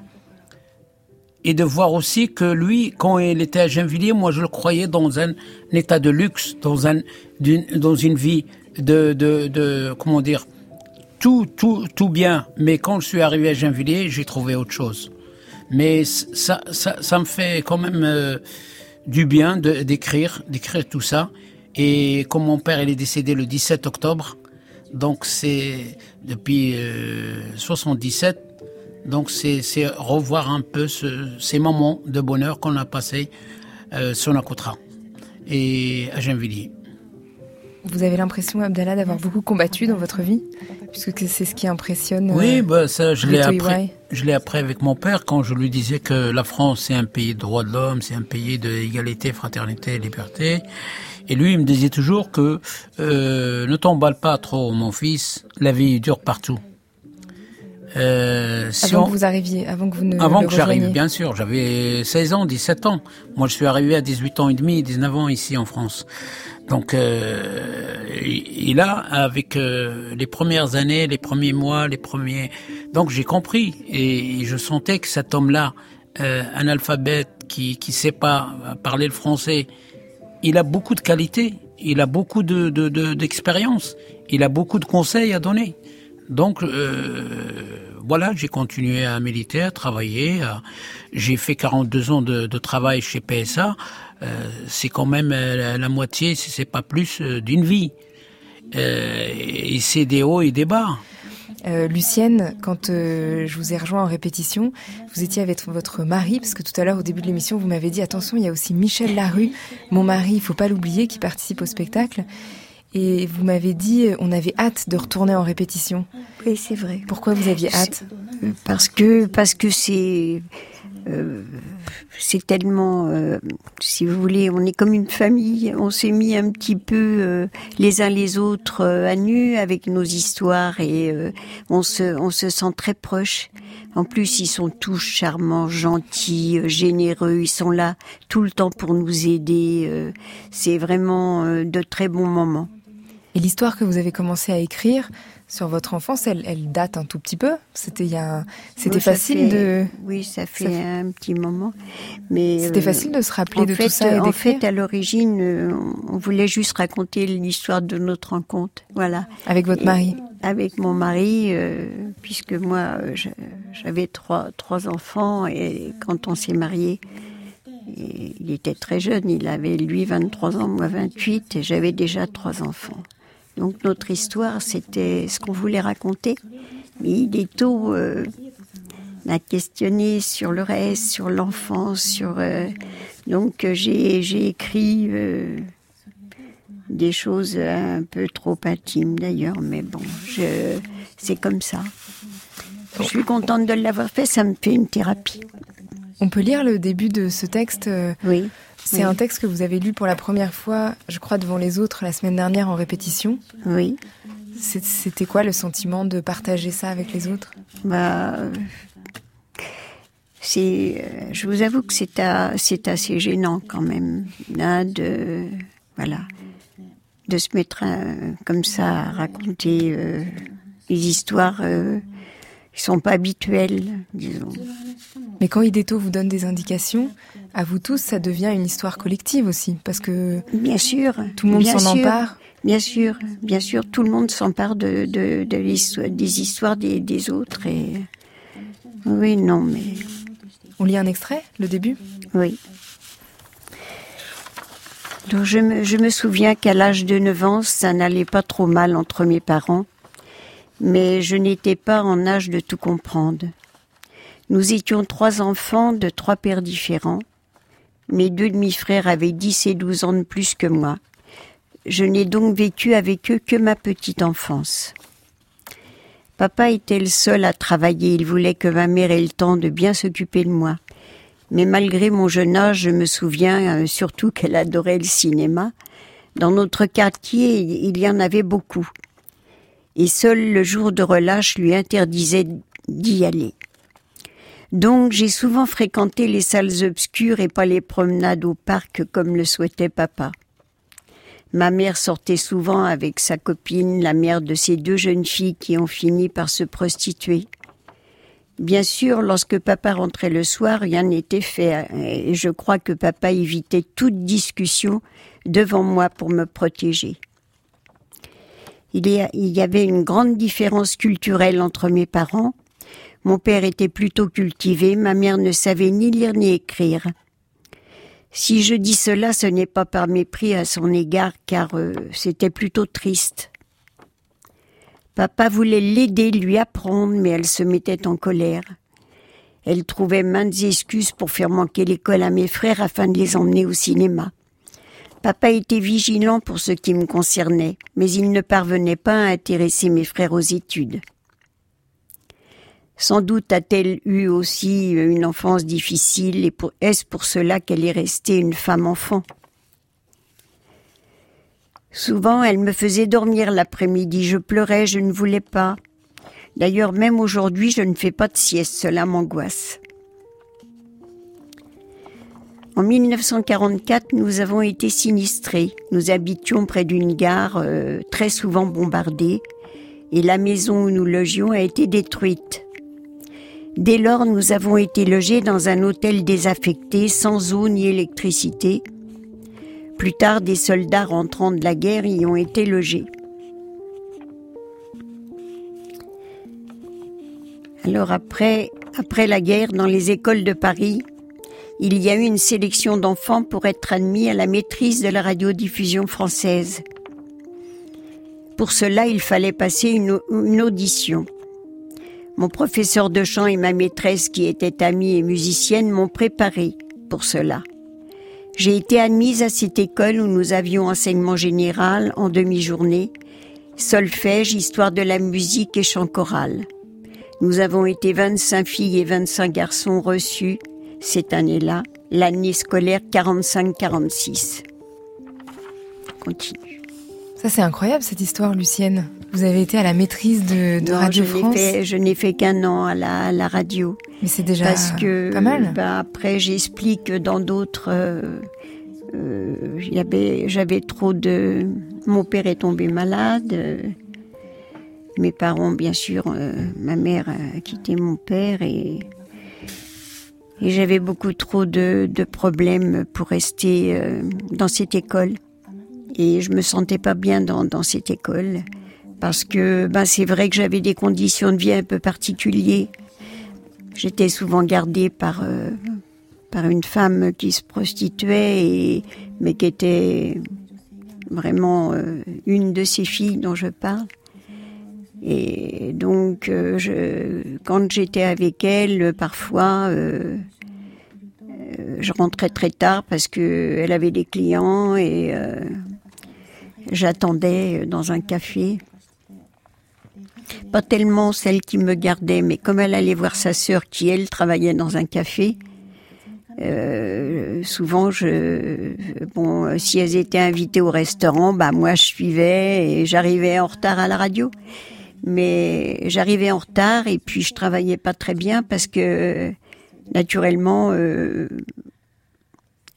Et de voir aussi que lui, quand il était à Gennevilliers, moi je le croyais dans un, état de luxe, dans, un, dans une vie de, de, de, comment dire, tout, tout, tout bien. Mais quand je suis arrivé à Gennevilliers, j'ai trouvé autre chose. Mais ça, ça, ça me fait quand même euh, du bien d'écrire, d'écrire tout ça. Et comme mon père il est décédé le 17 octobre, donc c'est depuis 77, euh, donc c'est revoir un peu ce, ces moments de bonheur qu'on a passés euh, sur Nakotra et à Gennevilliers. Vous avez l'impression, Abdallah, d'avoir beaucoup combattu dans votre vie Puisque c'est ce qui impressionne. Oui, euh, bah, ça, je l'ai appris. Je l'ai appris avec mon père quand je lui disais que la France, c'est un pays de droits de l'homme, c'est un pays d'égalité, fraternité, liberté. Et lui, il me disait toujours que euh, ne t'emballe pas trop, mon fils, la vie dure partout. Euh, avant que vous arriviez, avant que vous ne Avant que j'arrive, bien sûr. J'avais 16 ans, 17 ans. Moi, je suis arrivé à 18 ans et demi, 19 ans ici en France. Donc, euh, il a, avec euh, les premières années, les premiers mois, les premiers... Donc, j'ai compris. Et je sentais que cet homme-là, euh, analphabète, qui qui sait pas parler le français, il a beaucoup de qualités, il a beaucoup de d'expérience, il a beaucoup de conseils à donner. Donc euh, voilà, j'ai continué à militer, à travailler. J'ai fait 42 ans de, travail chez PSA. Euh, c'est quand même euh, la, moitié, si c'est pas plus, d'une vie. Et c'est des hauts et des bas. Euh, Lucienne, quand euh, je vous ai rejoint en répétition, vous étiez avec votre mari, parce que tout à l'heure, au début de l'émission, vous m'avez dit attention, il y a aussi Michel Larue, mon mari, il faut pas l'oublier, qui participe au spectacle. Et vous m'avez dit, on avait hâte de retourner en répétition. Oui, c'est vrai. Pourquoi vous aviez hâte? Parce que parce que c'est euh, c'est tellement, euh, si vous voulez, on est comme une famille. On s'est mis un petit peu euh, les uns les autres à nu avec nos histoires et on se, on se sent très proches. En plus, ils sont tous charmants, gentils, généreux. Ils sont là tout le temps pour nous aider. c'est vraiment de très bons moments. Et l'histoire que vous avez commencé à écrire, sur votre enfance, elle, elle date un tout petit peu. C'était c'était facile de. Oui, ça fait, un petit moment, mais c'était euh, facile de se rappeler de fait, tout ça. en fait, à l'origine, euh, on voulait juste raconter l'histoire de notre rencontre, voilà. Avec votre mari. Avec mon mari, euh, puisque moi, j'avais trois trois enfants et quand on s'est mariés. Il était très jeune, il avait lui 23 ans, moi 28, et j'avais déjà trois enfants. Donc notre histoire, c'était ce qu'on voulait raconter. Mais il est tôt euh, à questionner sur le reste, sur l'enfance, sur. Euh, donc euh, j'ai écrit euh, des choses un peu trop intimes d'ailleurs, mais bon, c'est comme ça. Je suis contente de l'avoir fait, ça me fait une thérapie. On peut lire le début de ce texte. Oui. C'est un texte que vous avez lu pour la première fois, je crois, devant les autres la semaine dernière en répétition. Oui. C'était quoi le sentiment de partager ça avec les autres? Bah, c'est. Euh, je vous avoue que c'est assez gênant quand même, hein, de voilà, de se mettre euh, comme ça à raconter euh, des histoires qui sont pas habituelles, disons. Mais quand Ideto vous donne des indications, à vous tous, ça devient une histoire collective aussi, parce que bien sûr, tout le monde s'en empare. Bien sûr, bien sûr, tout le monde s'empare de, de, de des histoires des, des, autres. Et oui, non, mais on lit un extrait, le début? Oui. Donc je me, je me souviens qu'à l'âge de 9 ans, ça n'allait pas trop mal entre mes parents, mais je n'étais pas en âge de tout comprendre. Nous étions trois enfants de trois pères différents. Mes deux demi-frères avaient 10 et 12 ans de plus que moi. Je n'ai donc vécu avec eux que ma petite enfance. Papa était le seul à travailler, il voulait que ma mère ait le temps de bien s'occuper de moi. Mais malgré mon jeune âge, je me souviens euh, surtout qu'elle adorait le cinéma. Dans notre quartier, il y en avait beaucoup. Et seul le jour de relâche lui interdisait d'y aller. Donc j'ai souvent fréquenté les salles obscures et pas les promenades au parc comme le souhaitait papa. Ma mère sortait souvent avec sa copine, la mère de ces deux jeunes filles qui ont fini par se prostituer. Bien sûr, lorsque papa rentrait le soir, rien n'était fait, et je crois que papa évitait toute discussion devant moi pour me protéger. Il y avait une grande différence culturelle entre mes parents. Mon père était plutôt cultivé, ma mère ne savait ni lire ni écrire. Si je dis cela, ce n'est pas par mépris à son égard, car euh, c'était plutôt triste. Papa voulait l'aider, lui apprendre, mais elle se mettait en colère. Elle trouvait maintes excuses pour faire manquer l'école à mes frères afin de les emmener au cinéma. Papa était vigilant pour ce qui me concernait, mais il ne parvenait pas à intéresser mes frères aux études. Sans doute a-t-elle eu aussi une enfance difficile et est-ce pour cela qu'elle est restée une femme enfant? Souvent, elle me faisait dormir l'après-midi. Je pleurais, je ne voulais pas. D'ailleurs, même aujourd'hui, je ne fais pas de sieste. Cela m'angoisse. En 1944, nous avons été sinistrés. Nous habitions près d'une gare euh, très souvent bombardée et la maison où nous logions a été détruite. Dès lors, nous avons été logés dans un hôtel désaffecté, sans eau ni électricité. Plus tard, des soldats rentrant de la guerre y ont été logés. Alors après, après la guerre, dans les écoles de Paris, il y a eu une sélection d'enfants pour être admis à la maîtrise de la radiodiffusion française. Pour cela, il fallait passer une, une, audition. Mon professeur de chant et ma maîtresse, qui étaient amies et musiciennes, m'ont préparé pour cela. J'ai été admise à cette école où nous avions enseignement général en demi-journée, solfège, histoire de la musique et chant choral. Nous avons été 25 filles et 25 garçons reçus cette année-là, l'année scolaire 45-46. Continue. Ça c'est incroyable cette histoire, Lucienne. Vous avez été à la maîtrise de, Radio je France. Fait, je n'ai fait qu'un an à la, radio. Mais c'est déjà parce que, pas mal. Bah, après, j'explique que dans d'autres, euh, euh, j'avais trop de. Mon père est tombé malade. Euh, mes parents, bien sûr, ma mère a quitté mon père et et j'avais beaucoup trop de, de, problèmes pour rester euh, dans cette école. Et je me sentais pas bien dans, cette école parce que ben, c'est vrai que j'avais des conditions de vie un peu particulières. J'étais souvent gardée par, euh, par une femme qui se prostituait, et, mais qui était vraiment euh, une de ces filles dont je parle. Et donc, je, quand j'étais avec elle, parfois, je rentrais très tard parce que elle avait des clients et euh, j'attendais dans un café. Pas tellement celle qui me gardait, mais comme elle allait voir sa sœur qui elle travaillait dans un café, euh, souvent je bon si elles étaient invitées au restaurant, bah moi je suivais et j'arrivais en retard à la radio. Mais j'arrivais en retard et puis je travaillais pas très bien parce que naturellement, euh,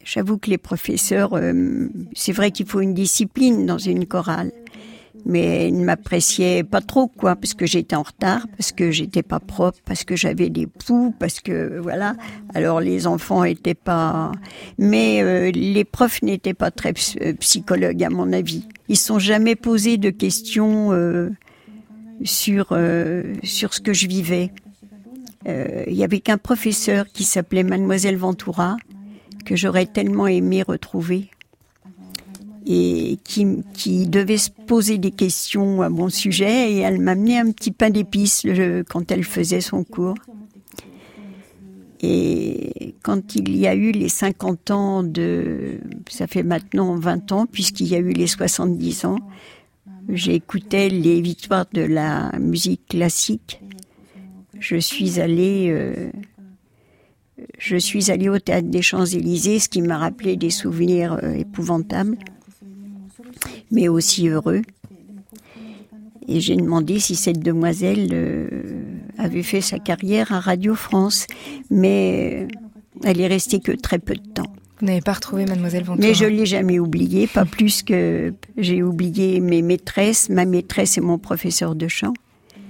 j'avoue que les professeurs, euh, c'est vrai qu'il faut une discipline dans une chorale, mais ils ne m'appréciaient pas trop, quoi, parce que j'étais en retard, parce que j'étais pas propre, parce que j'avais des poux, parce que voilà. Alors les enfants étaient pas, mais euh, les profs n'étaient pas très psychologues à mon avis. Ils sont jamais posé de questions sur sur ce que je vivais. Euh, il y avait qu'un professeur qui s'appelait Mademoiselle Ventura, que j'aurais tellement aimé retrouver, et qui, devait se poser des questions à mon sujet, et elle m'amenait un petit pain d'épices quand elle faisait son cours. Et quand il y a eu les 50 ans de... Ça fait maintenant 20 ans, puisqu'il y a eu les 70 ans, j'écoutais les victoires de la musique classique je suis allée, euh, je suis allée au théâtre des Champs-Élysées, ce qui m'a rappelé des souvenirs euh, épouvantables, mais aussi heureux. Et j'ai demandé si cette demoiselle euh, avait fait sa carrière à Radio France, mais elle est restée que très peu de temps. Vous n'avez pas retrouvé Mademoiselle Ventura Mais je l'ai jamais oubliée, pas plus que j'ai oublié mes maîtresses, ma maîtresse et mon professeur de chant.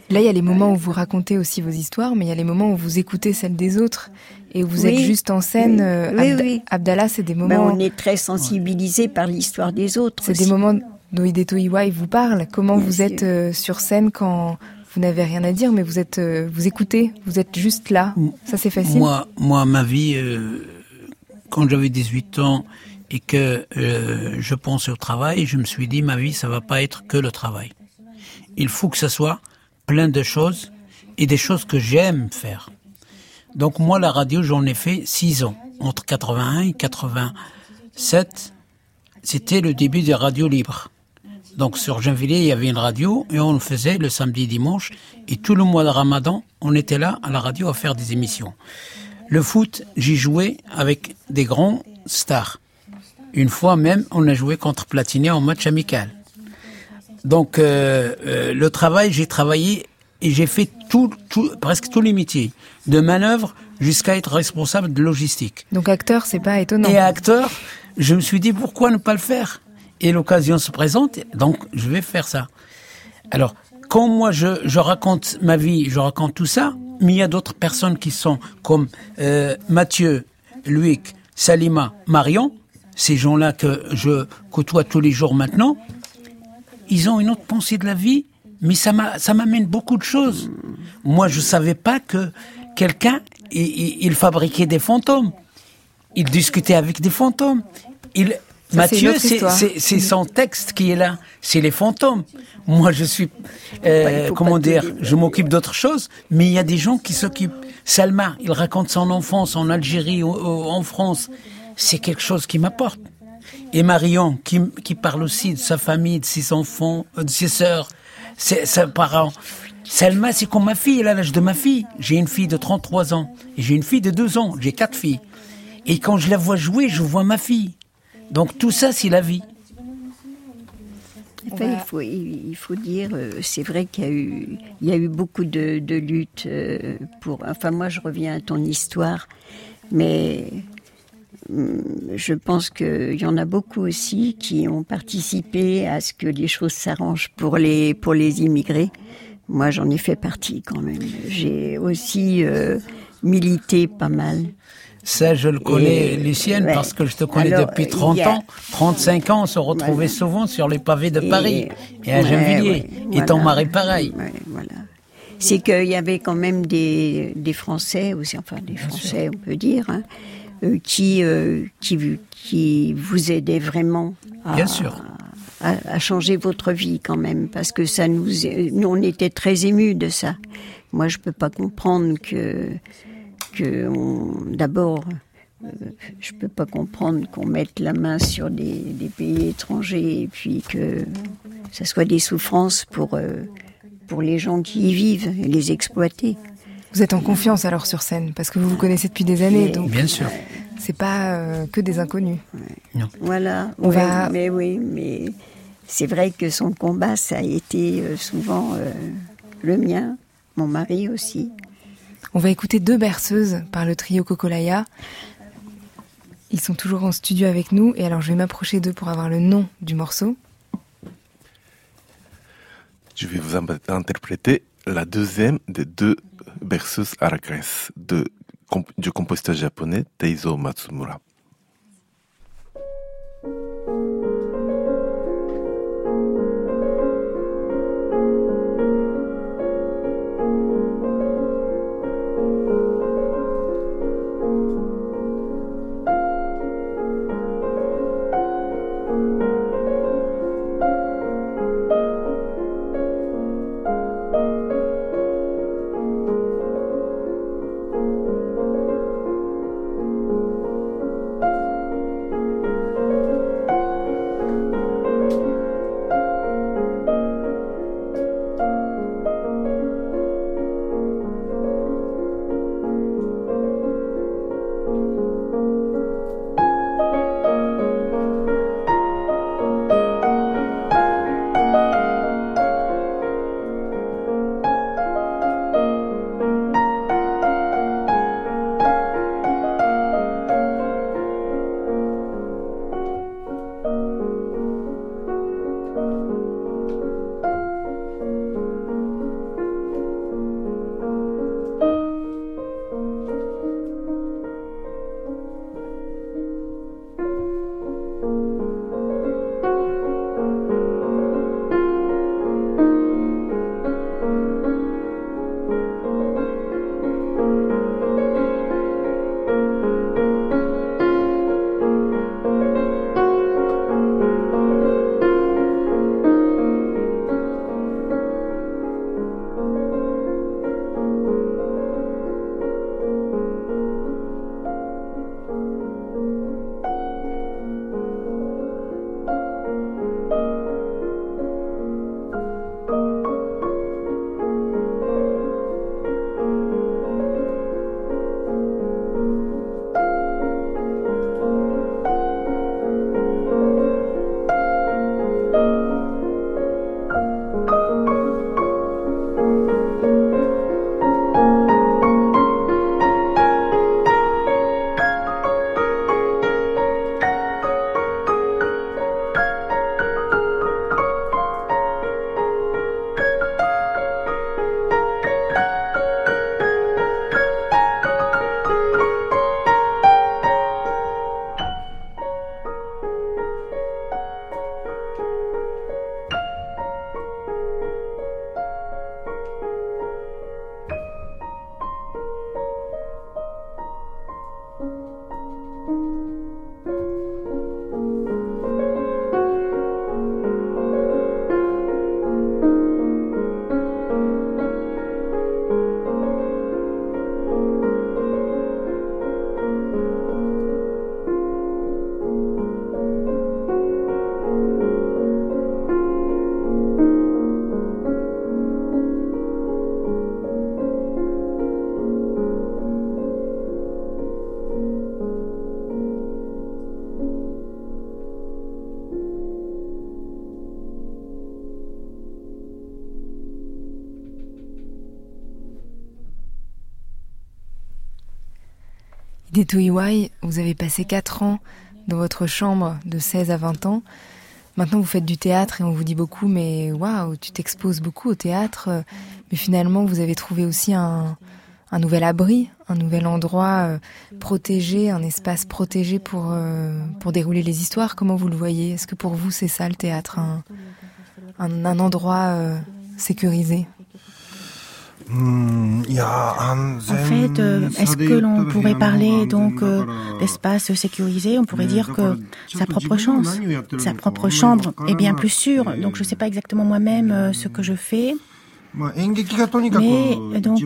Là, il y a les moments où vous racontez aussi vos histoires, mais il y a les moments où vous écoutez celles des autres et vous êtes juste en scène. Oui, euh, oui, Abdallah, c'est des ben, moments. on est très sensibilisé par l'histoire des autres. C'est des moments Noideto Iwai vous parle. Comment vous êtes euh, sur scène quand vous n'avez rien à dire, mais vous êtes, euh, vous écoutez, vous êtes juste là. Ça, c'est facile. Moi, moi, ma vie, euh, quand j'avais 18 ans et que je pensais au travail, je me suis dit, ma vie, ça va pas être que le travail. Il faut que ça soit plein de choses et des choses que j'aime faire. Donc moi, la radio, j'en ai fait 6 ans, entre 81 et 87. C'était le début des radios libres. Donc sur Gennevilliers, il y avait une radio et on le faisait le samedi dimanche. Et tout le mois de Ramadan, on était là à la radio à faire des émissions. Le foot, j'y jouais avec des grands stars. Une fois même, on a joué contre Platiné en match amical. Donc euh, euh, le travail, j'ai travaillé et j'ai fait tout, tout, presque tous les métiers, de manœuvre jusqu'à être responsable de logistique. Donc acteur, c'est pas étonnant. Et acteur, je me suis dit pourquoi ne pas le faire? Et l'occasion se présente, donc je vais faire ça. Alors, quand moi je, je raconte ma vie, je raconte tout ça, mais il y a d'autres personnes qui sont comme euh, Mathieu, Luc, Salima, Marion, ces gens-là que je côtoie tous les jours maintenant, ils ont une autre pensée de la vie mais ça m'amène beaucoup de choses. Moi, je savais pas que quelqu'un, il, fabriquait des fantômes. Il discutait avec des fantômes. Il, Mathieu, c'est son texte qui est là. C'est les fantômes. Moi, je suis, euh, comment dire, je m'occupe d'autre chose, mais il y a des gens qui s'occupent. Salma, il raconte son enfance en Algérie, en France. C'est quelque chose qui m'apporte. Et Marion, qui, qui parle aussi de sa famille, de ses enfants, euh, de ses sœurs, ses, parents. Selma, c'est comme ma fille, elle a l'âge de ma fille. J'ai une fille de 33 ans et j'ai une fille de 2 ans. J'ai quatre filles. Et quand je la vois jouer, je vois ma fille. Donc tout ça, c'est la vie. il, faut, il, faut, dire, euh, c'est vrai qu'il y a eu, il y a eu beaucoup de, de luttes euh, pour. Enfin, moi, je reviens à ton histoire, mais je pense qu'il y en a beaucoup aussi qui ont participé à ce que les choses s'arrangent pour les, pour les immigrés. Moi, j'en ai fait partie quand même. J'ai aussi euh, milité pas mal. Ça, je le connais, Lucienne, parce que je te connais depuis 30 ans. 35 ans, on se retrouvait souvent sur les pavés de Paris et, à Gennevilliers. et ton mari, pareil. voilà. C'est qu'il y avait quand même des, des Français aussi, enfin des Français, on peut dire, hein, qui, euh, qui, qui vous aidait vraiment à, Bien sûr. À, changer votre vie quand même, parce que ça nous, nous on était très émus de ça. Moi, je peux pas comprendre que, que d'abord, euh, je peux pas comprendre qu'on mette la main sur des, des, pays étrangers et puis que ça soit des souffrances pour, pour les gens qui y vivent et les exploiter. Vous êtes en confiance alors sur scène parce que vous vous connaissez depuis des années, donc bien sûr. C'est pas euh, que des inconnus. Non. Voilà. On va. Mais oui, mais c'est vrai que son combat, ça a été euh, souvent euh, le mien, mon mari aussi. On va écouter deux berceuses par le trio Kokolaya. Ils sont toujours en studio avec nous et alors je vais m'approcher d'eux pour avoir le nom du morceau. Je vais vous interpréter la deuxième des deux la Grèce de, du compositeur japonais Teizo Matsumura. Hideto vous avez passé 4 ans dans votre chambre de 16 à 20 ans. Maintenant, vous faites du théâtre et on vous dit beaucoup, mais waouh, tu t'exposes beaucoup au théâtre. Mais finalement, vous avez trouvé aussi un, nouvel abri, un nouvel endroit euh, protégé, un espace protégé pour, euh, pour dérouler les histoires. Comment vous le voyez? Est-ce que pour vous, c'est ça le théâtre, un, un, endroit euh, sécurisé? En fait, euh, est-ce que l'on pourrait parler donc euh, d'espace sécurisé On pourrait dire que sa propre chance, sa propre chambre est bien plus sûre. Donc je ne sais pas exactement moi-même euh, ce que je fais. Mais donc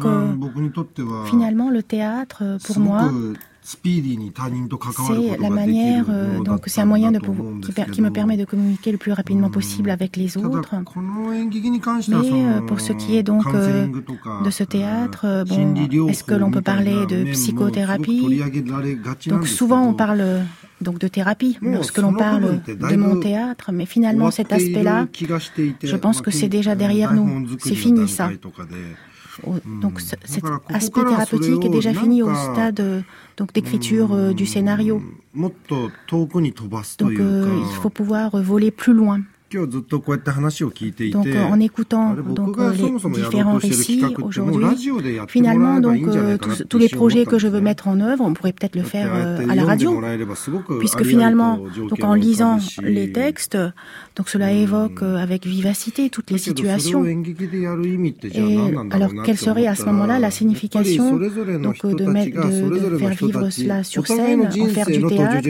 finalement le théâtre pour moi c'est la manière, euh, donc c'est un moyen de qui, me permet de communiquer le plus rapidement possible avec les autres. Mais euh, pour ce qui est donc euh, de ce théâtre, bon, est-ce que l'on peut parler de psychothérapie Donc souvent on parle donc de thérapie lorsque l'on parle de mon théâtre, mais finalement cet aspect-là, je pense que c'est déjà derrière nous, c'est fini ça. Donc cet aspect thérapeutique est déjà fini au stade donc d'écriture euh, du scénario. Donc euh, il faut pouvoir voler plus loin. Donc en écoutant donc, les différents récits aujourd'hui, finalement donc euh, tous, les projets que je veux mettre en œuvre, on pourrait peut-être le faire euh, à la radio, puisque finalement donc en lisant les textes, donc cela évoque euh, avec vivacité toutes les situations. Et alors quelle serait à ce moment-là la signification donc de, mettre, de, faire vivre cela sur scène, en faire du théâtre,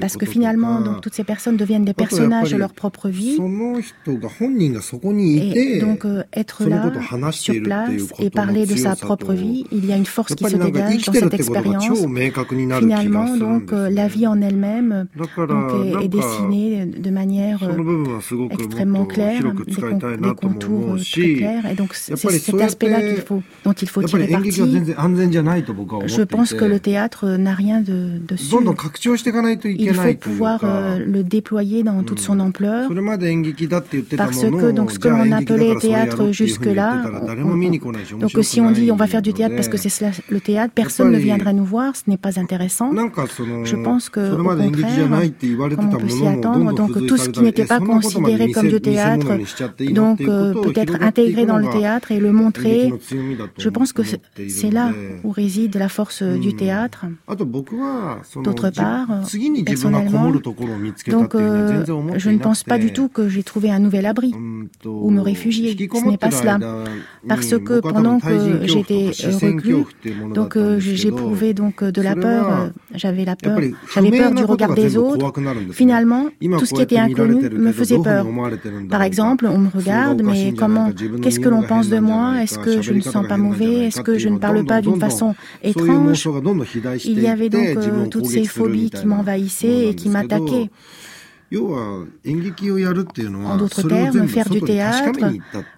parce que finalement donc toutes ces personnes deviennent des personnages de leur propre vie. Et donc euh, être là, sur place, et parler de sa propre vie, il y a une force qui se dégage dans cette expérience. Finalement, donc euh, la vie en elle-même est, dessinée de manière euh, extrêmement claire, des, contours très clairs. Et donc c'est cet aspect-là qu'il faut, dont il faut tirer parti. Je pense que le théâtre n'a rien de, de sûr. Il faut pouvoir le déployer dans toute son ampleur. Parce que donc ce que l'on appelait théâtre jusque-là, donc si on dit on va faire du théâtre parce que c'est cela le théâtre, personne ne viendra nous voir, ce n'est pas intéressant. Je pense que au contraire, comme on peut s'y attendre, donc tout ce qui n'était pas considéré comme du théâtre, donc euh, peut-être intégré dans le théâtre et le montrer. Je pense que c'est là où réside la force du théâtre. D'autre part, personnellement, donc euh, je ne pense pas du tout que j'ai trouvé un nouvel abri ou me réfugier. Ce n'est pas cela. Parce que pendant que j'étais reclus, donc euh, j'éprouvais donc de la peur, euh, j'avais la peur, j'avais peur du regard des autres. Finalement, tout ce qui était inconnu me faisait peur. Par exemple, on me regarde, mais comment, qu'est-ce que l'on pense de moi Est-ce que je ne sens pas mauvais Est-ce que je ne parle pas d'une façon étrange Il y avait donc euh, toutes ces phobies qui m'envahissaient et qui m'attaquaient. En d'autres termes, faire du théâtre,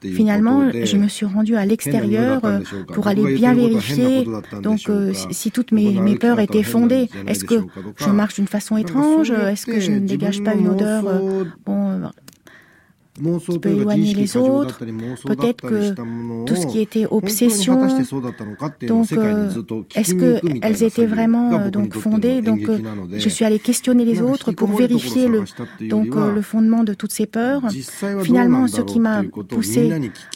finalement, je me suis rendue à l'extérieur euh, pour aller bien vérifier. donc euh, si toutes mes, mes peurs étaient fondées. Est-ce que je marche d'une façon étrange? Est-ce que je ne dégage pas une odeur? euh, bon, qui peut éloigner les autres. Peut-être que tout ce qui était obsession, donc euh, est-ce qu'elles étaient vraiment euh, donc fondées Donc euh, je suis allée questionner les autres pour vérifier le donc le fondement de toutes ces peurs. Finalement, ce qui m'a poussé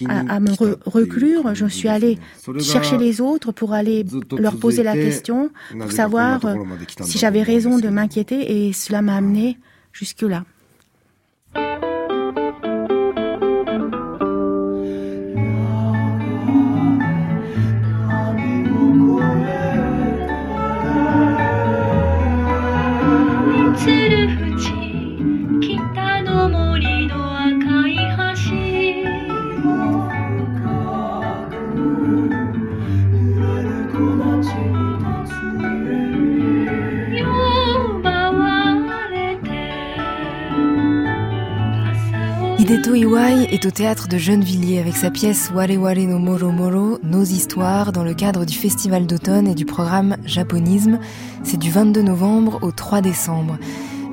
à, me reclure, je suis allée chercher les autres pour aller leur poser la question, pour savoir si j'avais raison de m'inquiéter, et cela m'a amené jusque Hideto Iwai est au théâtre de Gennevilliers avec sa pièce Ware Ware no Moro Moro, Nos histoires, dans le cadre du festival d'automne et du programme Japonisme. C'est du 22 novembre au 3 décembre.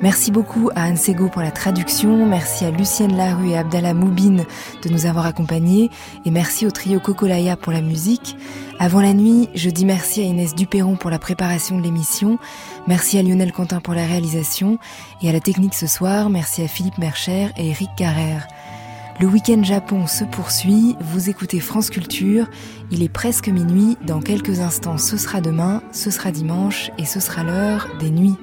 Merci beaucoup à Anne Sego pour la traduction, merci à Lucienne Larue et Abdallah Moubine de nous avoir accompagnés, et merci au trio Kokolaya pour la musique. Avant la nuit, je dis merci à Inès Duperron pour la préparation de l'émission, merci à Lionel Quentin pour la réalisation, et à la technique ce soir, merci à Philippe Mercher et Eric Carrère. Le week-end Japon se poursuit, vous écoutez France Culture, il est presque minuit, dans quelques instants ce sera demain, ce sera dimanche, et ce sera l'heure des nuits.